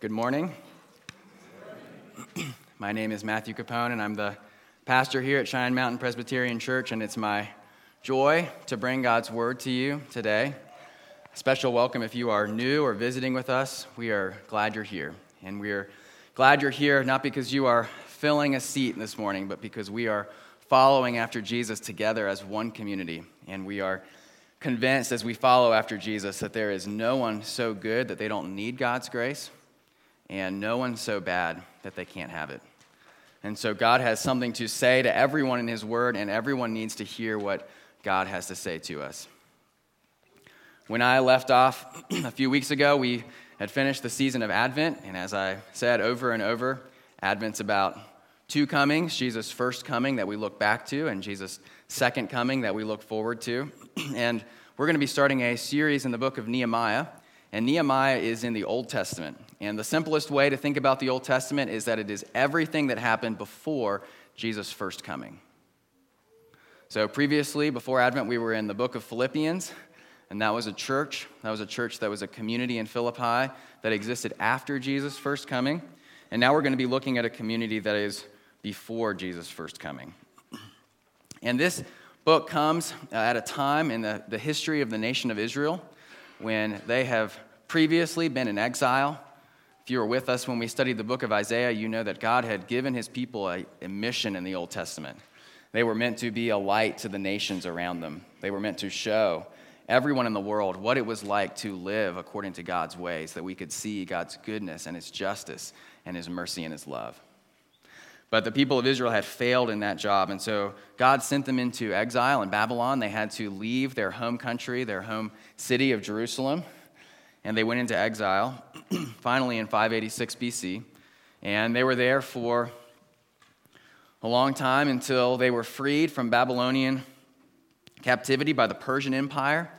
Good morning. my name is Matthew Capone, and I'm the pastor here at Cheyenne Mountain Presbyterian Church, and it's my joy to bring God's word to you today. A Special welcome if you are new or visiting with us. We are glad you're here. And we're glad you're here not because you are filling a seat this morning, but because we are following after Jesus together as one community. And we are convinced as we follow after Jesus that there is no one so good that they don't need God's grace and no one's so bad that they can't have it. And so God has something to say to everyone in His Word, and everyone needs to hear what God has to say to us. When I left off a few weeks ago, we had finished the season of Advent, and as I said over and over, Advent's about two comings Jesus' first coming that we look back to, and Jesus' second coming that we look forward to. and we're going to be starting a series in the book of Nehemiah, and Nehemiah is in the Old Testament. And the simplest way to think about the Old Testament is that it is everything that happened before Jesus' first coming. So, previously, before Advent, we were in the book of Philippians, and that was a church. That was a church that was a community in Philippi that existed after Jesus' first coming. And now we're going to be looking at a community that is before Jesus' first coming. And this book comes uh, at a time in the, the history of the nation of Israel when they have previously been in exile if you were with us when we studied the book of Isaiah, you know that God had given his people a, a mission in the Old Testament. They were meant to be a light to the nations around them, they were meant to show everyone in the world what it was like to live according to God's ways, that we could see God's goodness and his justice and his mercy and his love. But the people of Israel had failed in that job, and so God sent them into exile in Babylon. They had to leave their home country, their home city of Jerusalem, and they went into exile, finally in 586 BC. And they were there for a long time until they were freed from Babylonian captivity by the Persian Empire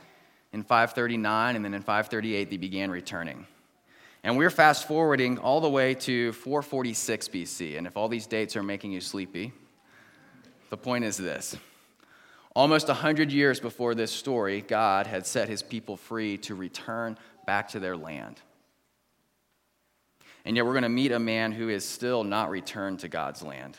in 539, and then in 538 they began returning. And we're fast forwarding all the way to 446 BC. And if all these dates are making you sleepy, the point is this. Almost 100 years before this story, God had set his people free to return back to their land. And yet, we're going to meet a man who is still not returned to God's land.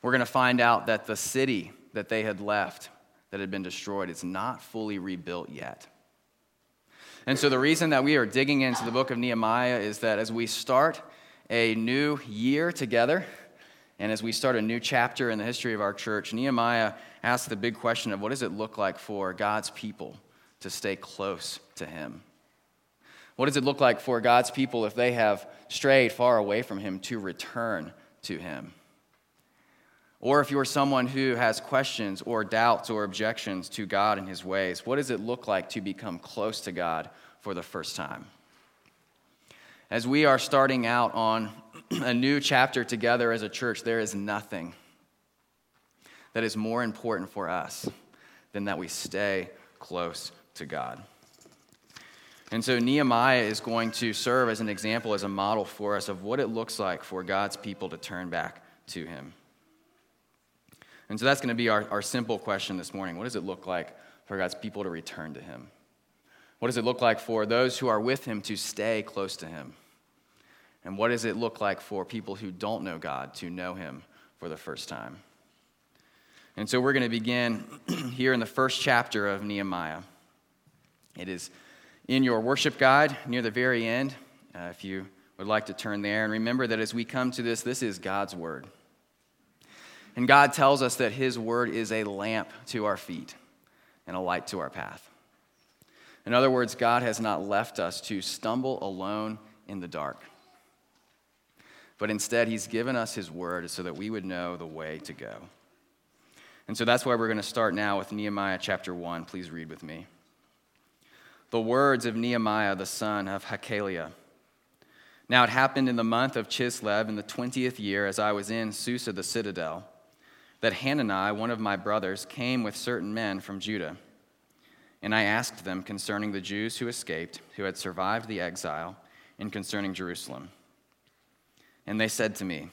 We're going to find out that the city that they had left, that had been destroyed, is not fully rebuilt yet. And so, the reason that we are digging into the book of Nehemiah is that as we start a new year together, and as we start a new chapter in the history of our church, Nehemiah asks the big question of what does it look like for God's people to stay close to Him? What does it look like for God's people if they have strayed far away from Him to return to Him? Or if you're someone who has questions or doubts or objections to God and His ways, what does it look like to become close to God for the first time? As we are starting out on a new chapter together as a church, there is nothing that is more important for us than that we stay close to God. And so Nehemiah is going to serve as an example, as a model for us of what it looks like for God's people to turn back to him. And so that's going to be our, our simple question this morning. What does it look like for God's people to return to him? What does it look like for those who are with him to stay close to him? And what does it look like for people who don't know God to know him for the first time? And so we're going to begin here in the first chapter of Nehemiah. It is in your worship guide near the very end, uh, if you would like to turn there. And remember that as we come to this, this is God's word. And God tells us that His word is a lamp to our feet and a light to our path. In other words, God has not left us to stumble alone in the dark. But instead, He's given us His word so that we would know the way to go. And so that's why we're going to start now with Nehemiah chapter 1. Please read with me the words of Nehemiah the son of Hachaliah. Now it happened in the month of Chislev in the twentieth year, as I was in Susa the citadel, that Hanani, one of my brothers, came with certain men from Judah. And I asked them concerning the Jews who escaped, who had survived the exile, and concerning Jerusalem. And they said to me,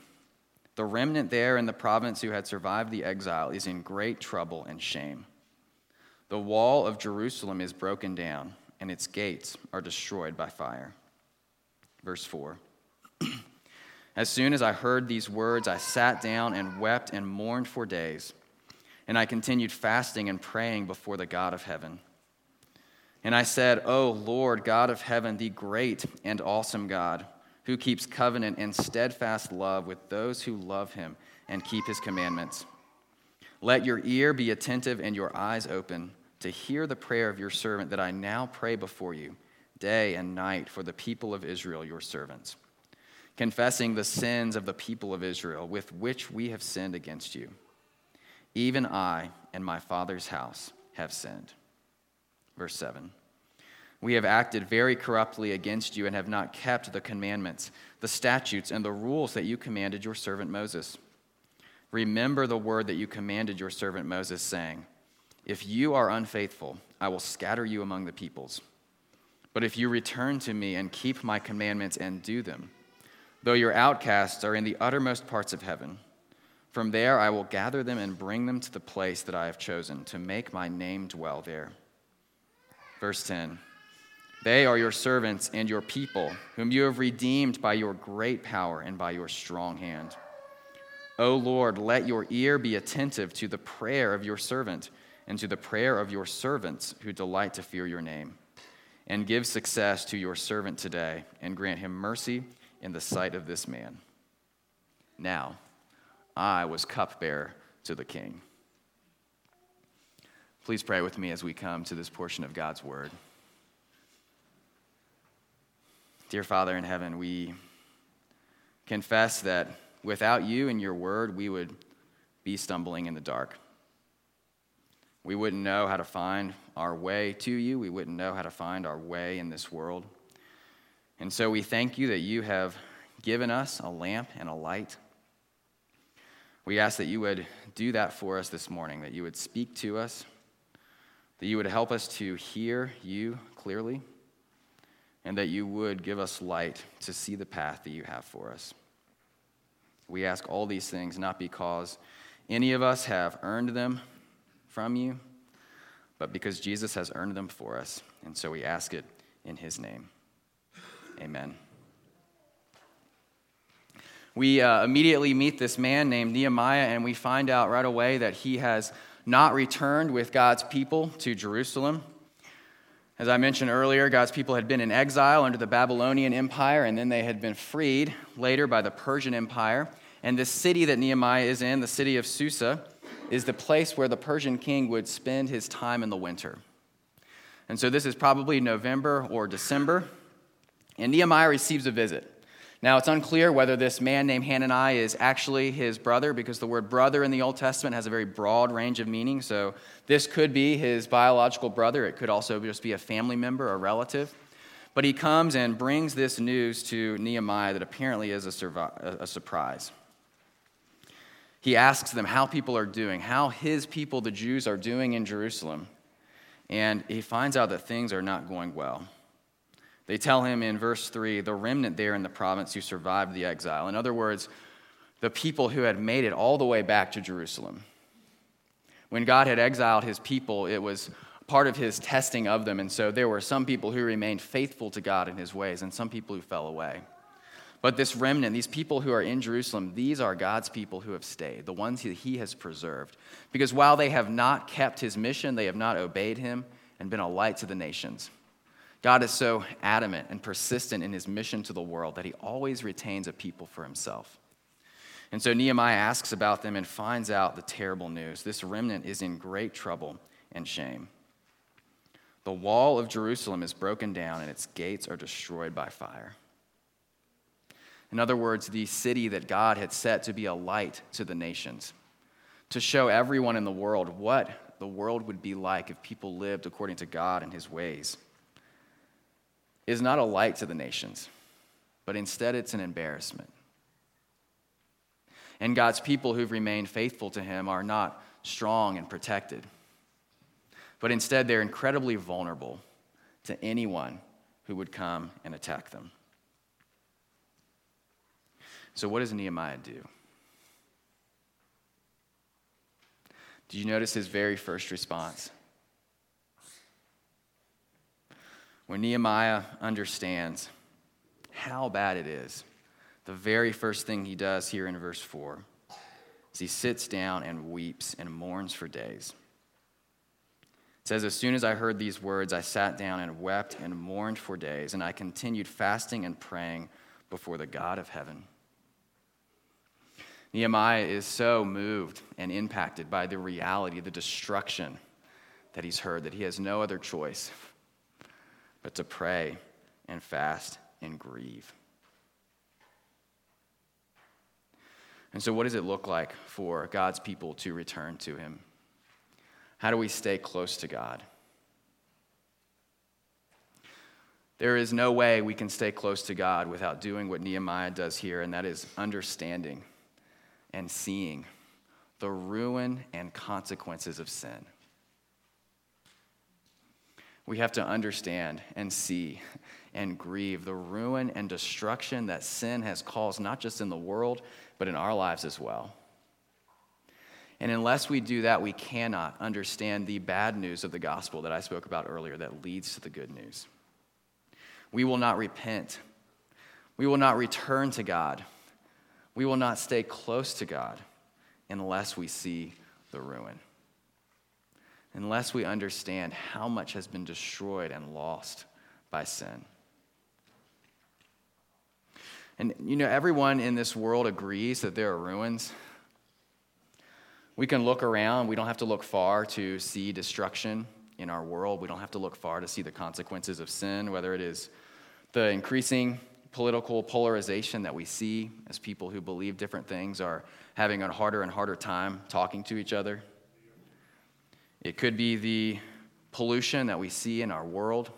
The remnant there in the province who had survived the exile is in great trouble and shame. The wall of Jerusalem is broken down and its gates are destroyed by fire. Verse 4. As soon as I heard these words, I sat down and wept and mourned for days. And I continued fasting and praying before the God of heaven. And I said, O Lord, God of heaven, the great and awesome God, who keeps covenant and steadfast love with those who love him and keep his commandments. Let your ear be attentive and your eyes open to hear the prayer of your servant that I now pray before you day and night for the people of Israel, your servants, confessing the sins of the people of Israel with which we have sinned against you. Even I and my father's house have sinned. Verse 7. We have acted very corruptly against you and have not kept the commandments, the statutes, and the rules that you commanded your servant Moses. Remember the word that you commanded your servant Moses, saying, If you are unfaithful, I will scatter you among the peoples. But if you return to me and keep my commandments and do them, though your outcasts are in the uttermost parts of heaven, from there I will gather them and bring them to the place that I have chosen to make my name dwell there. Verse 10 They are your servants and your people, whom you have redeemed by your great power and by your strong hand. O Lord, let your ear be attentive to the prayer of your servant and to the prayer of your servants who delight to fear your name. And give success to your servant today, and grant him mercy in the sight of this man. Now, I was cupbearer to the king. Please pray with me as we come to this portion of God's word. Dear Father in heaven, we confess that without you and your word, we would be stumbling in the dark. We wouldn't know how to find our way to you. We wouldn't know how to find our way in this world. And so we thank you that you have given us a lamp and a light. We ask that you would do that for us this morning, that you would speak to us, that you would help us to hear you clearly, and that you would give us light to see the path that you have for us. We ask all these things not because any of us have earned them from you, but because Jesus has earned them for us. And so we ask it in his name. Amen. We uh, immediately meet this man named Nehemiah, and we find out right away that he has not returned with God's people to Jerusalem. As I mentioned earlier, God's people had been in exile under the Babylonian Empire, and then they had been freed later by the Persian Empire. And this city that Nehemiah is in, the city of Susa, is the place where the Persian king would spend his time in the winter. And so this is probably November or December, and Nehemiah receives a visit. Now, it's unclear whether this man named Hanani is actually his brother because the word brother in the Old Testament has a very broad range of meaning. So, this could be his biological brother. It could also just be a family member, a relative. But he comes and brings this news to Nehemiah that apparently is a, survi- a surprise. He asks them how people are doing, how his people, the Jews, are doing in Jerusalem. And he finds out that things are not going well. They tell him in verse 3 the remnant there in the province who survived the exile. In other words, the people who had made it all the way back to Jerusalem. When God had exiled his people, it was part of his testing of them. And so there were some people who remained faithful to God in his ways and some people who fell away. But this remnant, these people who are in Jerusalem, these are God's people who have stayed, the ones that He has preserved. Because while they have not kept His mission, they have not obeyed Him and been a light to the nations. God is so adamant and persistent in His mission to the world that He always retains a people for Himself. And so Nehemiah asks about them and finds out the terrible news. This remnant is in great trouble and shame. The wall of Jerusalem is broken down and its gates are destroyed by fire. In other words, the city that God had set to be a light to the nations, to show everyone in the world what the world would be like if people lived according to God and his ways, is not a light to the nations, but instead it's an embarrassment. And God's people who've remained faithful to him are not strong and protected, but instead they're incredibly vulnerable to anyone who would come and attack them. So, what does Nehemiah do? Did you notice his very first response? When Nehemiah understands how bad it is, the very first thing he does here in verse 4 is he sits down and weeps and mourns for days. It says, As soon as I heard these words, I sat down and wept and mourned for days, and I continued fasting and praying before the God of heaven. Nehemiah is so moved and impacted by the reality, the destruction that he's heard, that he has no other choice but to pray and fast and grieve. And so, what does it look like for God's people to return to Him? How do we stay close to God? There is no way we can stay close to God without doing what Nehemiah does here, and that is understanding and seeing the ruin and consequences of sin. We have to understand and see and grieve the ruin and destruction that sin has caused, not just in the world, but in our lives as well. And unless we do that, we cannot understand the bad news of the gospel that I spoke about earlier that leads to the good news. We will not repent. We will not return to God. We will not stay close to God unless we see the ruin. Unless we understand how much has been destroyed and lost by sin. And you know, everyone in this world agrees that there are ruins. We can look around, we don't have to look far to see destruction in our world. We don't have to look far to see the consequences of sin, whether it is the increasing political polarization that we see as people who believe different things are having a harder and harder time talking to each other. It could be the pollution that we see in our world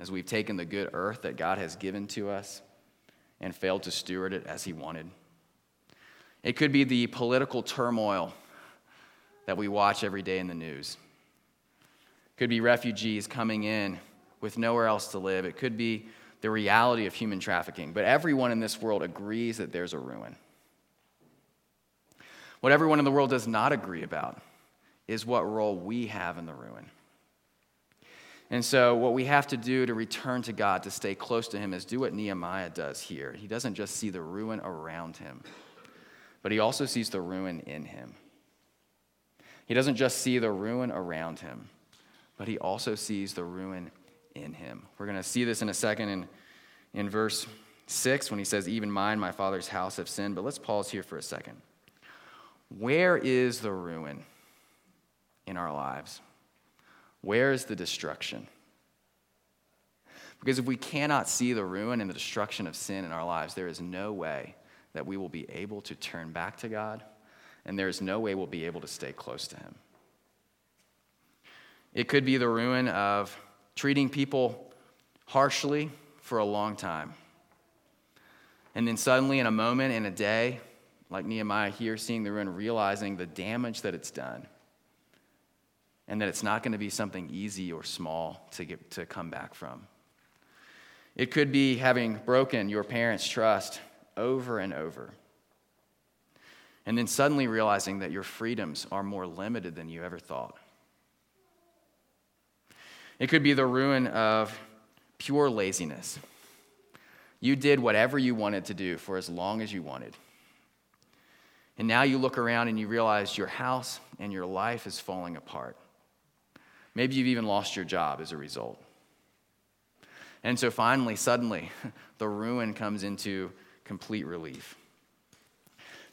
as we've taken the good earth that God has given to us and failed to steward it as he wanted. It could be the political turmoil that we watch every day in the news. It could be refugees coming in with nowhere else to live. It could be the reality of human trafficking. But everyone in this world agrees that there's a ruin. What everyone in the world does not agree about is what role we have in the ruin. And so, what we have to do to return to God, to stay close to Him, is do what Nehemiah does here. He doesn't just see the ruin around him, but he also sees the ruin in him. He doesn't just see the ruin around him, but he also sees the ruin in him. We're going to see this in a second in, in verse 6 when he says, Even mine, my father's house have sinned. But let's pause here for a second. Where is the ruin in our lives? Where is the destruction? Because if we cannot see the ruin and the destruction of sin in our lives, there is no way that we will be able to turn back to God, and there is no way we'll be able to stay close to Him. It could be the ruin of treating people harshly for a long time. And then suddenly, in a moment, in a day, like Nehemiah here, seeing the ruin, realizing the damage that it's done and that it's not going to be something easy or small to, get, to come back from. It could be having broken your parents' trust over and over. And then suddenly realizing that your freedoms are more limited than you ever thought. It could be the ruin of pure laziness. You did whatever you wanted to do for as long as you wanted. And now you look around and you realize your house and your life is falling apart. Maybe you've even lost your job as a result. And so finally, suddenly, the ruin comes into complete relief.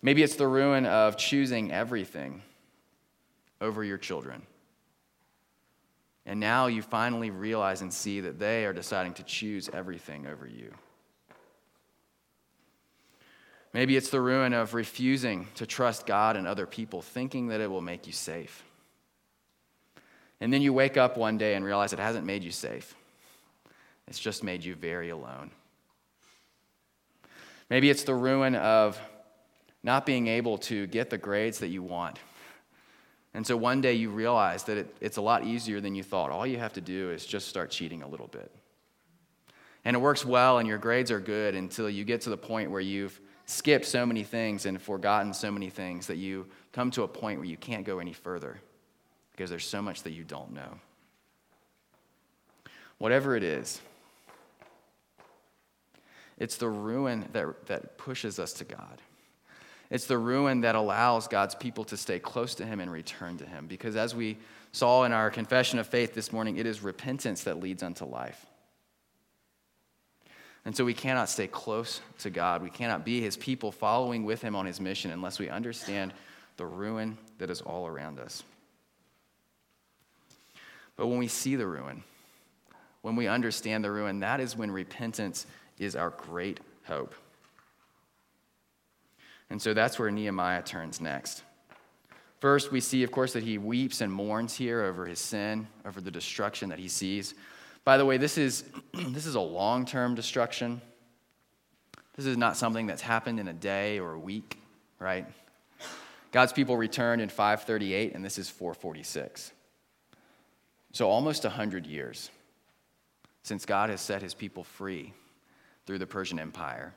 Maybe it's the ruin of choosing everything over your children. And now you finally realize and see that they are deciding to choose everything over you. Maybe it's the ruin of refusing to trust God and other people, thinking that it will make you safe. And then you wake up one day and realize it hasn't made you safe, it's just made you very alone. Maybe it's the ruin of not being able to get the grades that you want. And so one day you realize that it, it's a lot easier than you thought. All you have to do is just start cheating a little bit. And it works well, and your grades are good until you get to the point where you've skipped so many things and forgotten so many things that you come to a point where you can't go any further because there's so much that you don't know. Whatever it is, It's the ruin that, that pushes us to God. It's the ruin that allows God's people to stay close to Him and return to Him. Because as we saw in our confession of faith this morning, it is repentance that leads unto life. And so we cannot stay close to God. We cannot be His people following with Him on His mission unless we understand the ruin that is all around us. But when we see the ruin, when we understand the ruin, that is when repentance is our great hope. And so that's where Nehemiah turns next. First, we see, of course, that he weeps and mourns here over his sin, over the destruction that he sees. By the way, this is, this is a long term destruction. This is not something that's happened in a day or a week, right? God's people returned in 538, and this is 446. So almost 100 years since God has set his people free through the Persian Empire.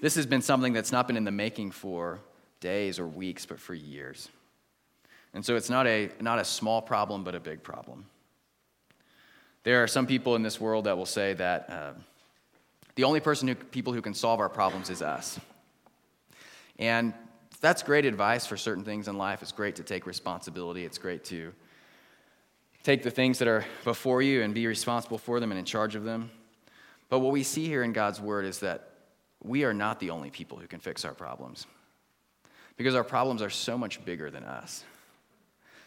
This has been something that's not been in the making for days or weeks, but for years. And so it's not a, not a small problem, but a big problem. There are some people in this world that will say that uh, the only person who, people who can solve our problems is us. And that's great advice for certain things in life. It's great to take responsibility. It's great to take the things that are before you and be responsible for them and in charge of them. But what we see here in God's word is that we are not the only people who can fix our problems because our problems are so much bigger than us.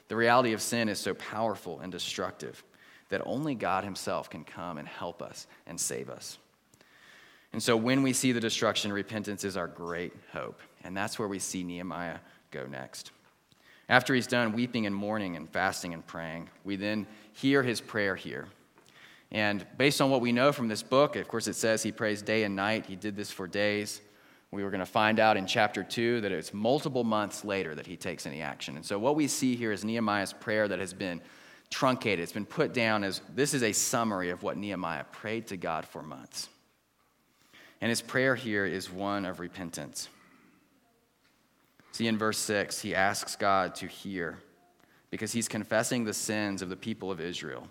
The reality of sin is so powerful and destructive that only God Himself can come and help us and save us. And so when we see the destruction, repentance is our great hope. And that's where we see Nehemiah go next. After he's done weeping and mourning and fasting and praying, we then hear his prayer here. And based on what we know from this book, of course, it says he prays day and night. He did this for days. We were going to find out in chapter 2 that it's multiple months later that he takes any action. And so, what we see here is Nehemiah's prayer that has been truncated. It's been put down as this is a summary of what Nehemiah prayed to God for months. And his prayer here is one of repentance. See, in verse 6, he asks God to hear because he's confessing the sins of the people of Israel,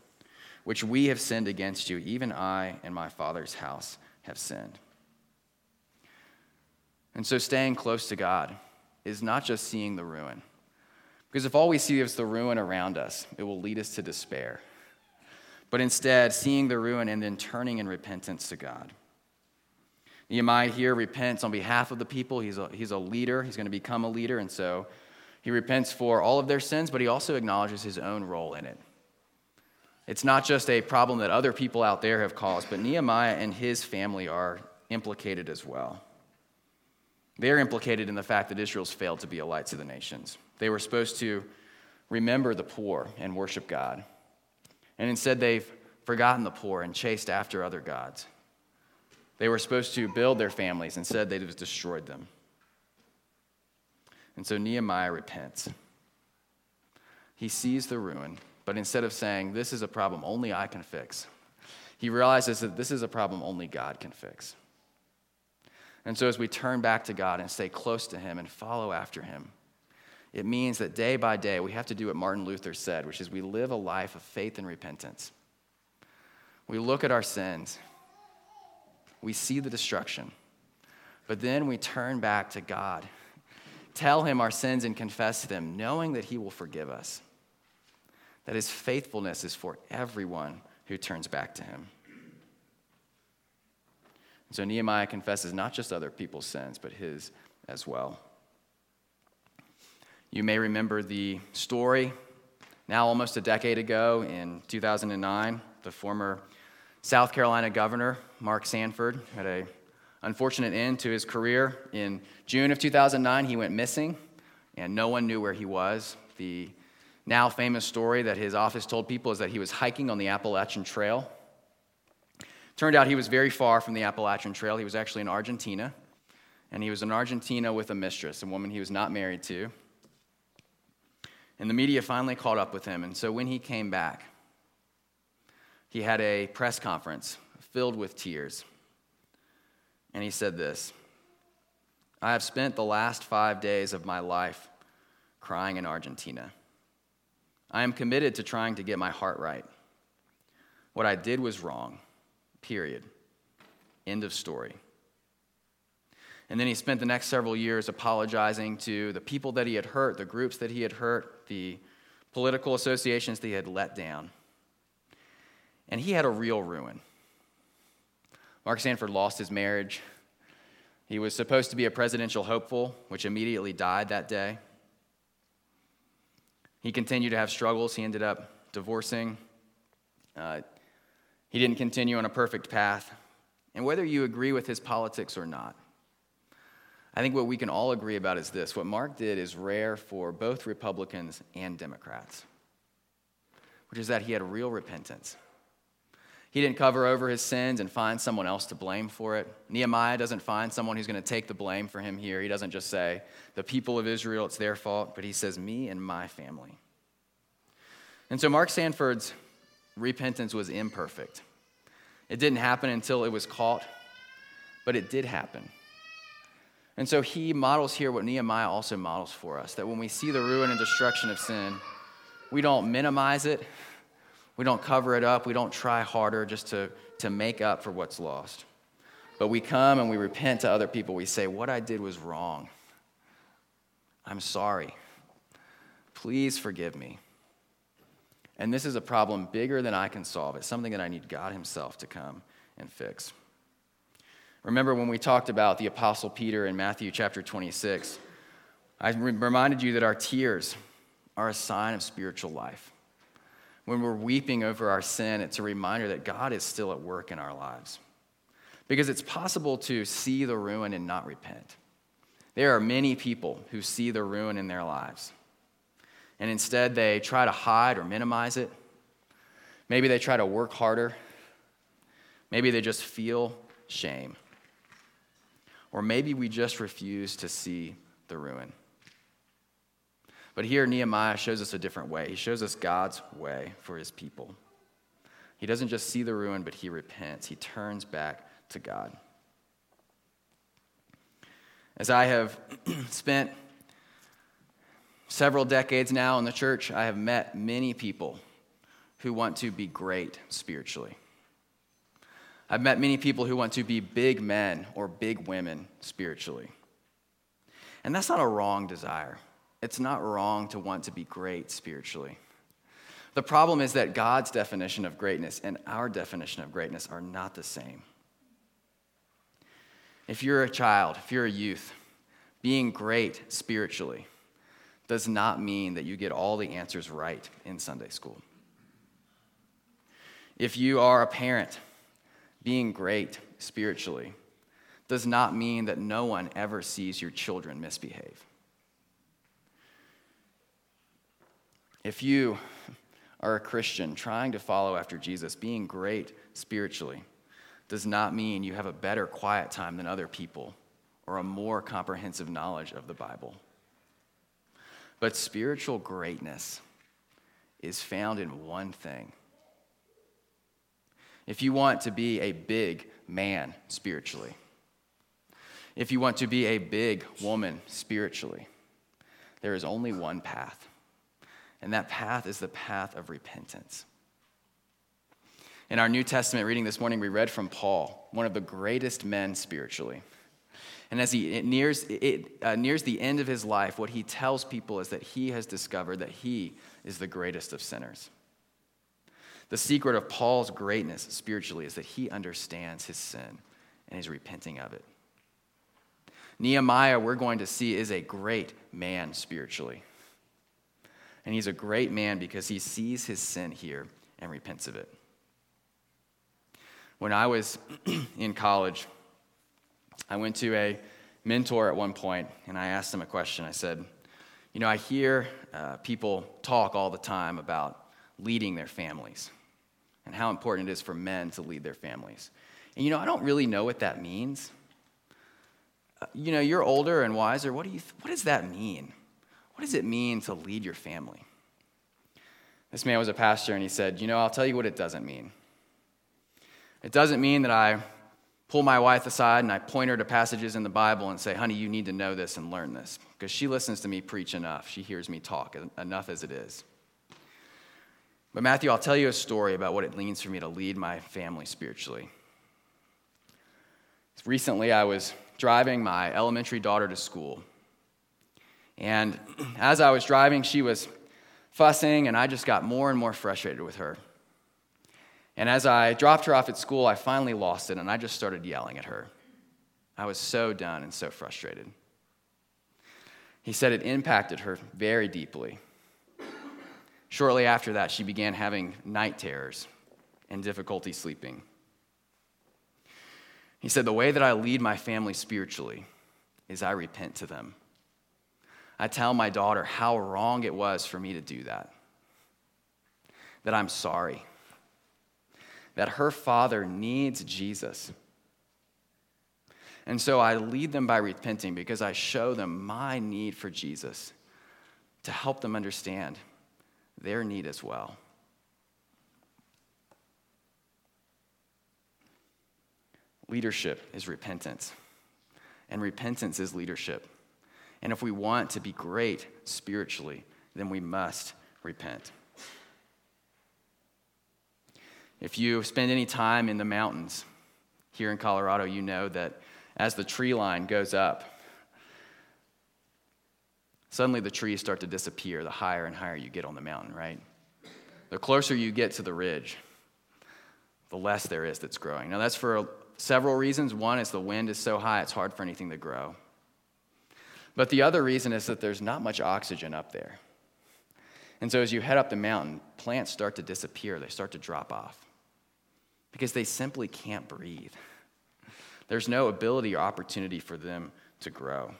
which we have sinned against you. Even I and my father's house have sinned. And so, staying close to God is not just seeing the ruin. Because if all we see is the ruin around us, it will lead us to despair. But instead, seeing the ruin and then turning in repentance to God. Nehemiah here repents on behalf of the people. He's a, he's a leader, he's going to become a leader, and so he repents for all of their sins, but he also acknowledges his own role in it. It's not just a problem that other people out there have caused, but Nehemiah and his family are implicated as well. They're implicated in the fact that Israel's failed to be a light to the nations. They were supposed to remember the poor and worship God. And instead, they've forgotten the poor and chased after other gods. They were supposed to build their families. Instead, they've destroyed them. And so Nehemiah repents. He sees the ruin, but instead of saying, This is a problem only I can fix, he realizes that this is a problem only God can fix. And so, as we turn back to God and stay close to Him and follow after Him, it means that day by day we have to do what Martin Luther said, which is we live a life of faith and repentance. We look at our sins we see the destruction. But then we turn back to God, tell Him our sins and confess them, knowing that He will forgive us, that His faithfulness is for everyone who turns back to Him. So Nehemiah confesses not just other people's sins, but his as well. You may remember the story now almost a decade ago in 2009, the former South Carolina Governor Mark Sanford had a unfortunate end to his career. In June of 2009, he went missing, and no one knew where he was. The now famous story that his office told people is that he was hiking on the Appalachian Trail. Turned out he was very far from the Appalachian Trail. He was actually in Argentina, and he was in Argentina with a mistress, a woman he was not married to. And the media finally caught up with him, and so when he came back, he had a press conference filled with tears. And he said this I have spent the last five days of my life crying in Argentina. I am committed to trying to get my heart right. What I did was wrong, period. End of story. And then he spent the next several years apologizing to the people that he had hurt, the groups that he had hurt, the political associations that he had let down. And he had a real ruin. Mark Sanford lost his marriage. He was supposed to be a presidential hopeful, which immediately died that day. He continued to have struggles. He ended up divorcing. Uh, he didn't continue on a perfect path. And whether you agree with his politics or not, I think what we can all agree about is this what Mark did is rare for both Republicans and Democrats, which is that he had real repentance. He didn't cover over his sins and find someone else to blame for it. Nehemiah doesn't find someone who's going to take the blame for him here. He doesn't just say, the people of Israel, it's their fault, but he says, me and my family. And so Mark Sanford's repentance was imperfect. It didn't happen until it was caught, but it did happen. And so he models here what Nehemiah also models for us that when we see the ruin and destruction of sin, we don't minimize it, we don't cover it up, we don't try harder just to, to make up for what's lost. But we come and we repent to other people. We say, What I did was wrong. I'm sorry. Please forgive me. And this is a problem bigger than I can solve. It's something that I need God Himself to come and fix. Remember when we talked about the Apostle Peter in Matthew chapter 26? I reminded you that our tears are a sign of spiritual life. When we're weeping over our sin, it's a reminder that God is still at work in our lives. Because it's possible to see the ruin and not repent. There are many people who see the ruin in their lives, and instead they try to hide or minimize it. Maybe they try to work harder. Maybe they just feel shame. Or maybe we just refuse to see the ruin. But here, Nehemiah shows us a different way. He shows us God's way for his people. He doesn't just see the ruin, but he repents. He turns back to God. As I have spent several decades now in the church, I have met many people who want to be great spiritually. I've met many people who want to be big men or big women spiritually. And that's not a wrong desire. It's not wrong to want to be great spiritually. The problem is that God's definition of greatness and our definition of greatness are not the same. If you're a child, if you're a youth, being great spiritually does not mean that you get all the answers right in Sunday school. If you are a parent, being great spiritually does not mean that no one ever sees your children misbehave. If you are a Christian trying to follow after Jesus, being great spiritually does not mean you have a better quiet time than other people or a more comprehensive knowledge of the Bible. But spiritual greatness is found in one thing. If you want to be a big man spiritually, if you want to be a big woman spiritually, there is only one path, and that path is the path of repentance. In our New Testament reading this morning, we read from Paul, one of the greatest men spiritually. And as he nears, it, uh, nears the end of his life, what he tells people is that he has discovered that he is the greatest of sinners. The secret of Paul's greatness spiritually is that he understands his sin and is repenting of it. Nehemiah, we're going to see, is a great man spiritually. And he's a great man because he sees his sin here and repents of it. When I was in college, I went to a mentor at one point and I asked him a question. I said, You know, I hear uh, people talk all the time about leading their families and how important it is for men to lead their families. And, you know, I don't really know what that means. Uh, you know, you're older and wiser. What, do you th- what does that mean? What does it mean to lead your family? This man was a pastor and he said, You know, I'll tell you what it doesn't mean. It doesn't mean that I pull my wife aside and I point her to passages in the Bible and say, honey, you need to know this and learn this. Because she listens to me preach enough. She hears me talk enough as it is. But, Matthew, I'll tell you a story about what it means for me to lead my family spiritually. Recently, I was driving my elementary daughter to school. And as I was driving, she was fussing, and I just got more and more frustrated with her. And as I dropped her off at school, I finally lost it, and I just started yelling at her. I was so done and so frustrated. He said it impacted her very deeply. Shortly after that, she began having night terrors and difficulty sleeping. He said, The way that I lead my family spiritually is I repent to them. I tell my daughter how wrong it was for me to do that, that I'm sorry, that her father needs Jesus. And so I lead them by repenting because I show them my need for Jesus to help them understand their need as well. Leadership is repentance, and repentance is leadership. And if we want to be great spiritually, then we must repent. If you spend any time in the mountains here in Colorado, you know that as the tree line goes up, suddenly the trees start to disappear the higher and higher you get on the mountain, right? The closer you get to the ridge, the less there is that's growing. Now, that's for several reasons. One is the wind is so high, it's hard for anything to grow. But the other reason is that there's not much oxygen up there. And so as you head up the mountain, plants start to disappear, they start to drop off because they simply can't breathe. There's no ability or opportunity for them to grow.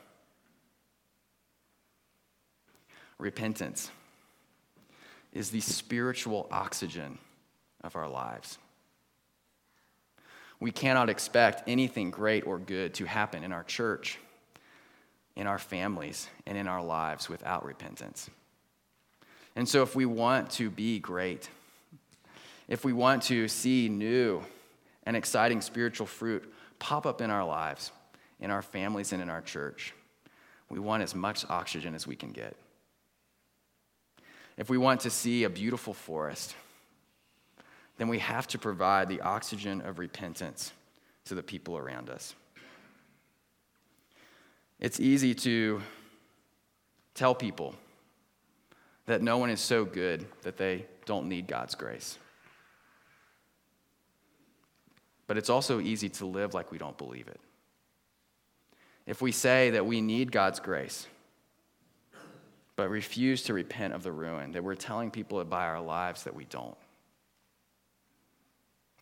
Repentance is the spiritual oxygen of our lives. We cannot expect anything great or good to happen in our church, in our families, and in our lives without repentance. And so, if we want to be great, if we want to see new and exciting spiritual fruit pop up in our lives, in our families, and in our church, we want as much oxygen as we can get. If we want to see a beautiful forest, then we have to provide the oxygen of repentance to the people around us. It's easy to tell people that no one is so good that they don't need God's grace. But it's also easy to live like we don't believe it. If we say that we need God's grace, but refuse to repent of the ruin, that we're telling people by our lives that we don't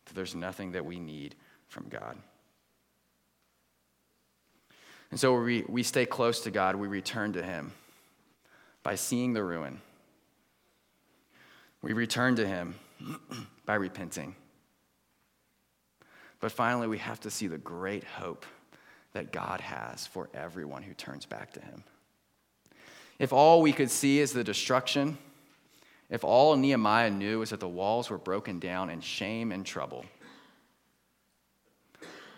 that there's nothing that we need from God. And so we, we stay close to God, we return to Him by seeing the ruin. We return to Him by repenting. But finally, we have to see the great hope that God has for everyone who turns back to Him. If all we could see is the destruction, if all Nehemiah knew was that the walls were broken down in shame and trouble,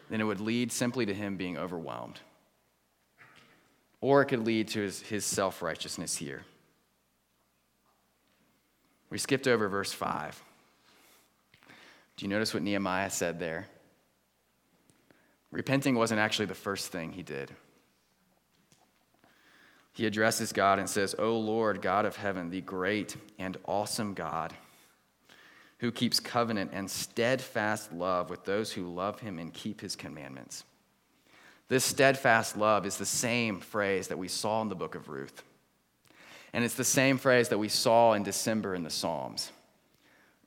then it would lead simply to him being overwhelmed. Or it could lead to his, his self righteousness here. We skipped over verse 5. Do you notice what Nehemiah said there? Repenting wasn't actually the first thing he did. He addresses God and says, O Lord, God of heaven, the great and awesome God, who keeps covenant and steadfast love with those who love him and keep his commandments. This steadfast love is the same phrase that we saw in the book of Ruth. And it's the same phrase that we saw in December in the Psalms.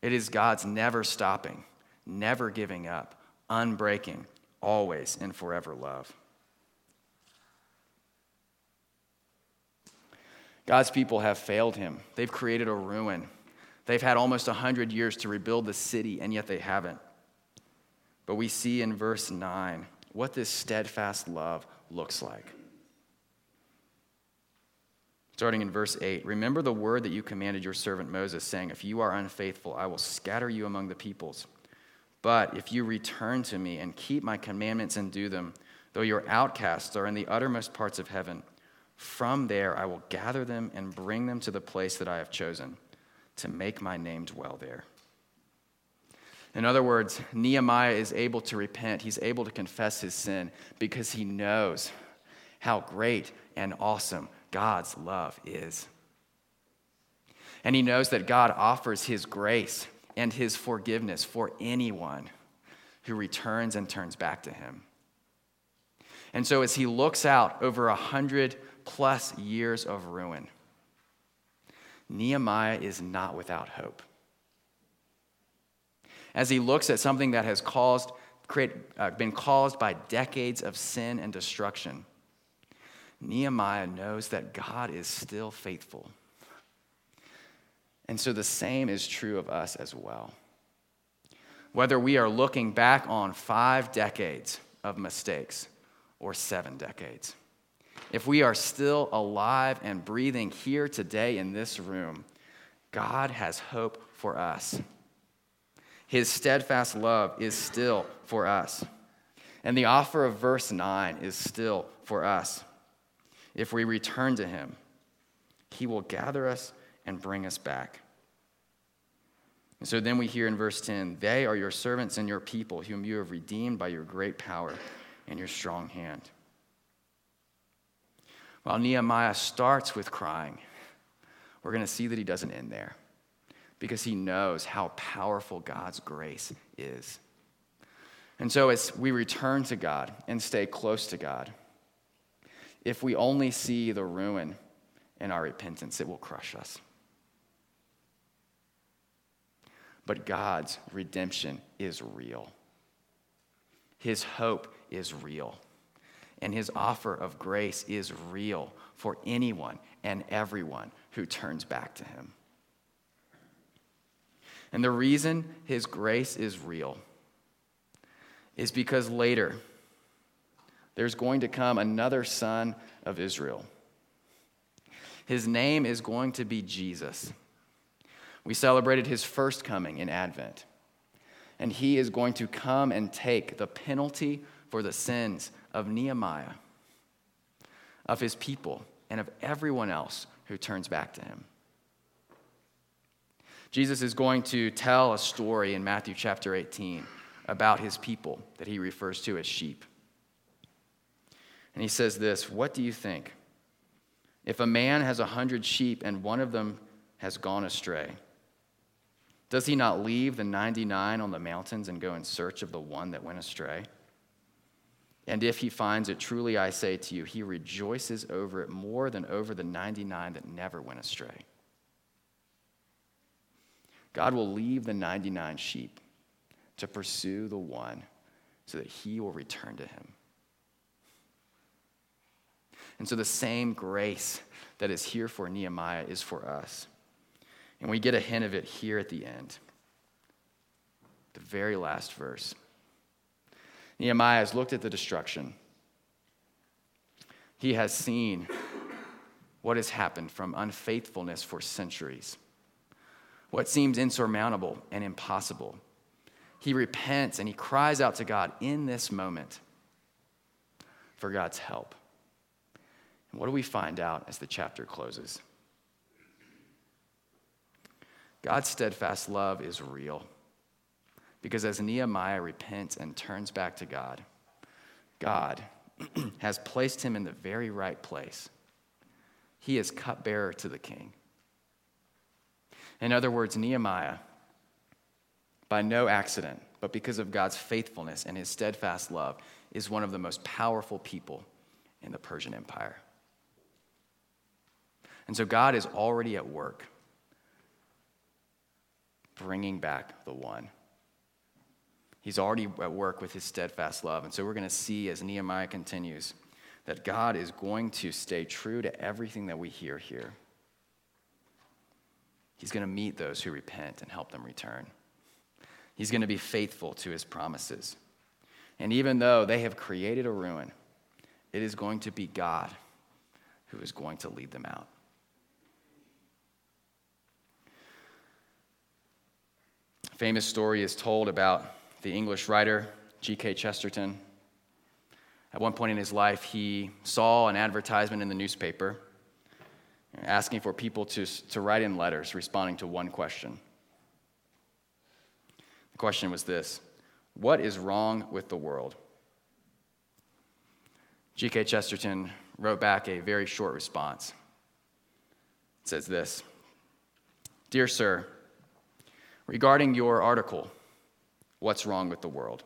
It is God's never stopping, never giving up, unbreaking, always and forever love. God's people have failed him. They've created a ruin. They've had almost 100 years to rebuild the city, and yet they haven't. But we see in verse 9 what this steadfast love looks like. Starting in verse 8 Remember the word that you commanded your servant Moses, saying, If you are unfaithful, I will scatter you among the peoples. But if you return to me and keep my commandments and do them, though your outcasts are in the uttermost parts of heaven, from there I will gather them and bring them to the place that I have chosen to make my name dwell there. In other words, Nehemiah is able to repent. He's able to confess his sin because he knows how great and awesome God's love is. And he knows that God offers his grace and his forgiveness for anyone who returns and turns back to him. And so, as he looks out over a hundred plus years of ruin, Nehemiah is not without hope. As he looks at something that has caused, create, uh, been caused by decades of sin and destruction, Nehemiah knows that God is still faithful. And so the same is true of us as well. Whether we are looking back on five decades of mistakes or seven decades, if we are still alive and breathing here today in this room, God has hope for us. His steadfast love is still for us. And the offer of verse 9 is still for us. If we return to him, he will gather us and bring us back. And so then we hear in verse 10 They are your servants and your people, whom you have redeemed by your great power and your strong hand. While Nehemiah starts with crying, we're going to see that he doesn't end there because he knows how powerful God's grace is. And so, as we return to God and stay close to God, if we only see the ruin in our repentance, it will crush us. But God's redemption is real. His hope is real. And his offer of grace is real for anyone and everyone who turns back to him. And the reason his grace is real is because later, there's going to come another son of Israel. His name is going to be Jesus. We celebrated his first coming in Advent. And he is going to come and take the penalty for the sins of Nehemiah, of his people, and of everyone else who turns back to him. Jesus is going to tell a story in Matthew chapter 18 about his people that he refers to as sheep. And he says this What do you think? If a man has a hundred sheep and one of them has gone astray, does he not leave the 99 on the mountains and go in search of the one that went astray? And if he finds it, truly I say to you, he rejoices over it more than over the 99 that never went astray. God will leave the 99 sheep to pursue the one so that he will return to him. And so the same grace that is here for Nehemiah is for us. And we get a hint of it here at the end, the very last verse. Nehemiah has looked at the destruction. He has seen what has happened from unfaithfulness for centuries, what seems insurmountable and impossible. He repents and he cries out to God in this moment for God's help. And what do we find out as the chapter closes? God's steadfast love is real. Because as Nehemiah repents and turns back to God, God has placed him in the very right place. He is cupbearer to the king. In other words, Nehemiah, by no accident, but because of God's faithfulness and his steadfast love, is one of the most powerful people in the Persian Empire. And so God is already at work bringing back the one. He's already at work with his steadfast love. And so we're going to see as Nehemiah continues that God is going to stay true to everything that we hear here. He's going to meet those who repent and help them return. He's going to be faithful to his promises. And even though they have created a ruin, it is going to be God who is going to lead them out. A famous story is told about the English writer G.K. Chesterton. At one point in his life, he saw an advertisement in the newspaper asking for people to, to write in letters responding to one question. The question was this What is wrong with the world? G.K. Chesterton wrote back a very short response. It says this Dear Sir, regarding your article, What's Wrong with the World?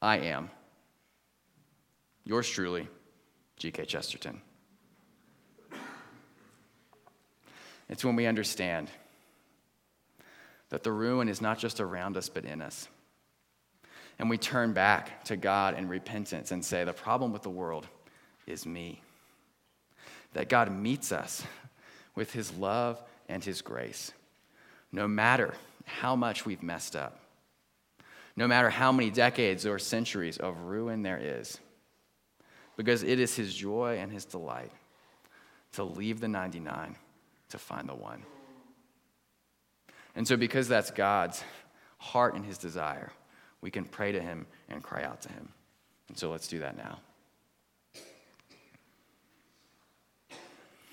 I am. Yours truly, G.K. Chesterton. It's when we understand that the ruin is not just around us, but in us. And we turn back to God in repentance and say, The problem with the world is me. That God meets us with his love and his grace, no matter how much we've messed up, no matter how many decades or centuries of ruin there is, because it is his joy and his delight to leave the 99 to find the one. And so, because that's God's heart and his desire, we can pray to him and cry out to him. And so, let's do that now.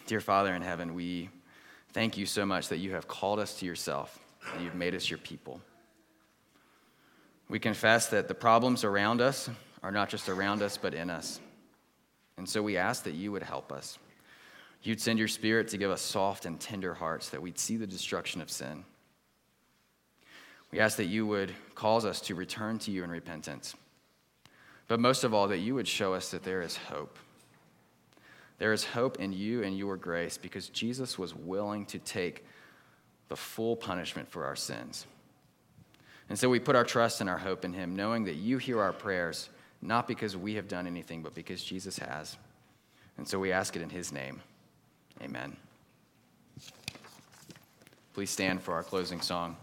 Dear Father in heaven, we thank you so much that you have called us to yourself and you've made us your people. We confess that the problems around us are not just around us, but in us. And so we ask that you would help us. You'd send your spirit to give us soft and tender hearts that we'd see the destruction of sin. We ask that you would cause us to return to you in repentance. But most of all, that you would show us that there is hope. There is hope in you and your grace because Jesus was willing to take the full punishment for our sins. And so we put our trust and our hope in him, knowing that you hear our prayers, not because we have done anything, but because Jesus has. And so we ask it in his name. Amen. Please stand for our closing song.